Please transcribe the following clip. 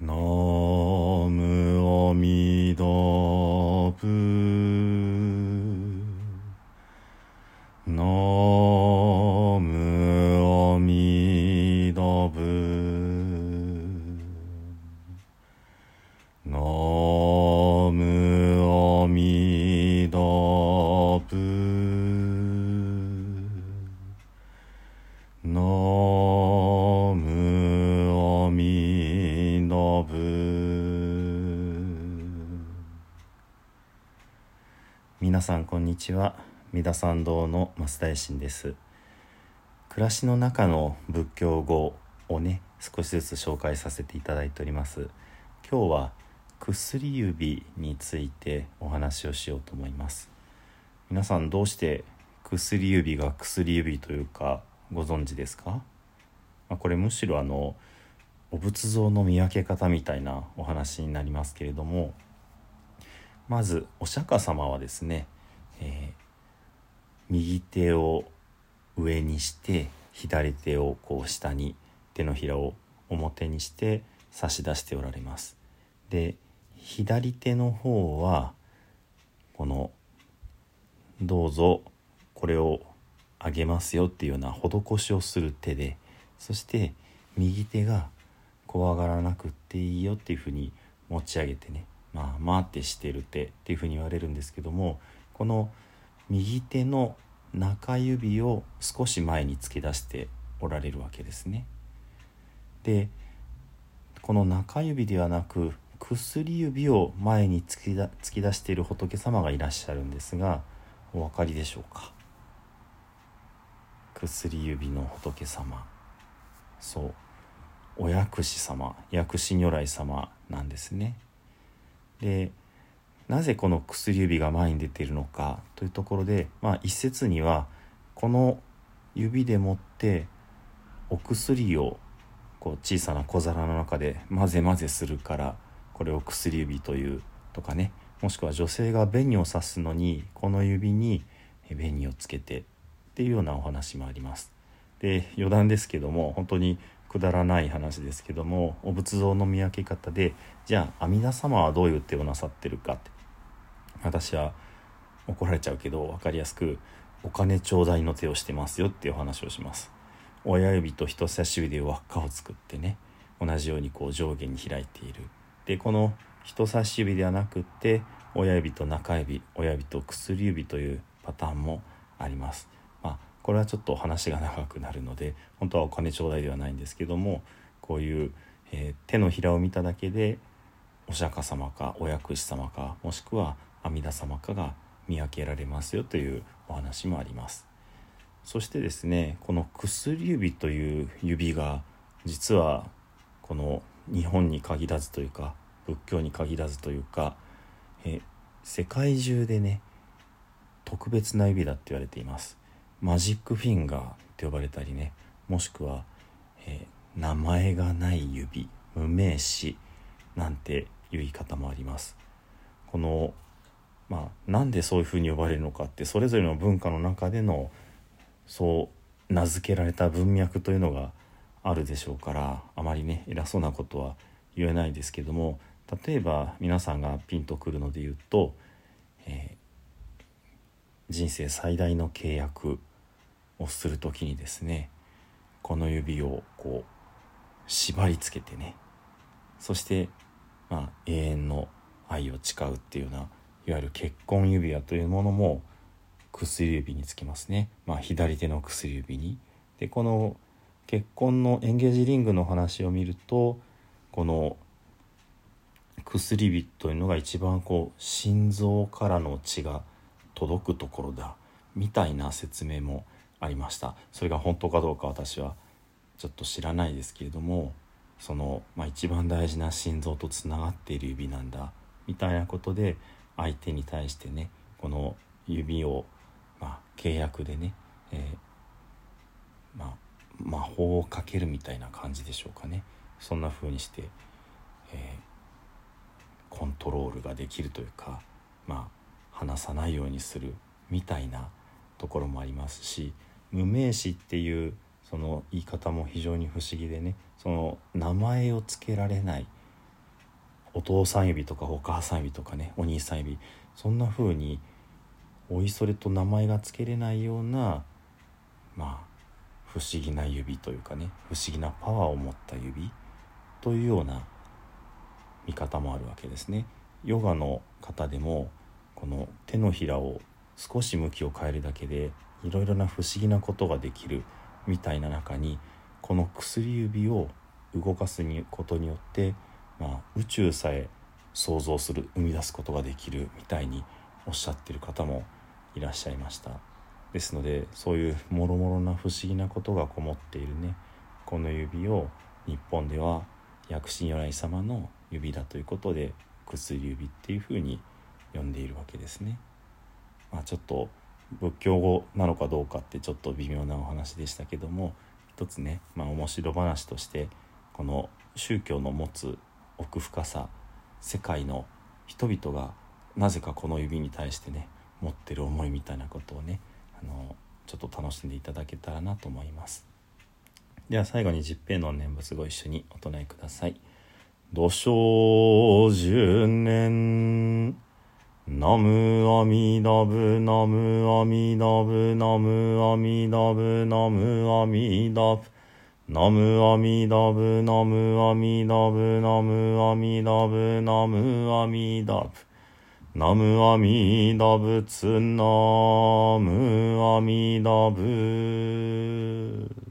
ナムアミダブナムアミダブ皆さんこんにちは。三田参道の増田衛進です。暮らしの中の仏教語をね少しずつ紹介させていただいております。今日は薬指についてお話をしようと思います。皆さんどうして薬指が薬指というかご存知ですか、まあ、これむしろあのお仏像の見分け方みたいなお話になりますけれどもまずお釈迦様はですね、えー右手を上にして左手をこう下に手のひらを表にして差し出しておられます。で左手の方はこの「どうぞこれをあげますよ」っていうような施しをする手でそして右手が怖がらなくっていいよっていうふうに持ち上げてねまあまあってしてる手っていうふうに言われるんですけどもこの右手の中指を少し前に突き出しておられるわけですね。でこの中指ではなく薬指を前に突き突き出している仏様がいらっしゃるんですがお分かりでしょうか？薬指の仏様そうお薬師様薬師如来様なんですね。でなぜこの薬指が前に出ているのかというところで、まあ、一説にはこの指でもってお薬をこう小さな小皿の中で混ぜ混ぜするからこれを薬指というとかねもしくは女性が紅を刺すのにこの指に紅をつけてっていうようなお話もあります。で余談ですけども本当にくだらない話ですけどもお仏像の見分け方でじゃあ阿弥陀様はどういう手をなさってるかって私は怒られちゃうけど分かりやすくお金頂戴の手をしてますよっていうお話をします。親指と人差し指で輪っかを作ってね同じようにこう上下に開いている。でこの人差し指ではなくって親指と中指親指と薬指というパターンもあります。まあこれはちょっと話が長くなるので本当はお金頂戴ではないんですけどもこういう、えー手のひらを見ただけでお釈迦様かお薬師様かもしくは阿弥陀様かが見分けられますよというお話もあります。そしてですねこの薬指という指が実はこの日本に限らずというか仏教に限らずというかえ世界中でね特別な指だって言われています。マジックフィンガーって呼ばれたりねもしくは、え名前がない指無名詞なんていう言い方もあります。このまあなんでそういうふうに呼ばれるのかってそれぞれの文化の中でのそう名付けられた文脈というのがあるでしょうからあまりね偉そうなことは言えないですけども例えば皆さんがピンとくるので言うと、えー人生最大の契約をする時にですねこの指をこう縛り付けてねそして、まあ、永遠の愛を誓うっていうようないわゆる結婚指輪というものも薬指につきますね、まあ、左手の薬指に。でこの結婚のエンゲージリングの話を見るとこの薬指というのが一番こう心臓からの血が届くところだみたいな説明もありましたそれが本当かどうか私はちょっと知らないですけれどもその、まあ、一番大事な心臓とつながっている指なんだみたいなことで相手に対してねこの指を、まあ、契約でね、えーまあ、魔法をかけるみたいな感じでしょうかね。そんな風にして、えーコントロールができるというかまあ話さないようにするみたいなところもありますし無名詞っていうその言い方も非常に不思議でねその名前を付けられないお父さん指とかお母さん指とかねお兄さん指そんな風においそれと名前が付けれないようなまあ不思議な指というかね不思議なパワーを持った指というような見方もあるわけですね。ヨガの方でもこの手のひらを少し向きを変えるだけでいろいろな不思議なことができるみたいな中にこの薬指を動かすことによって、まあ、宇宙さえ想像する生み出すことができるみたいにおっしゃってる方もいらっしゃいましたですのでそういうもろもろな不思議なことがこもっているねこの指を日本では薬師如来様の指だということで薬指っていうふうに呼んでいるわけですね。まあ、ちょっと仏教語なのかどうかってちょっと微妙なお話でしたけども一つね、まあ、面白話としてこの宗教の持つ奥深さ世界の人々がなぜかこの指に対してね持ってる思いみたいなことをねあのちょっと楽しんでいただけたらなと思います。では最後に十平の念仏ご一緒にお唱えください「土生十年ナムアミダブナムアミダブナムアミダブナムアミダブ。ナムアミダブナムアミダブナムアミダブナムアミダブナムアミダブツナムアミダブ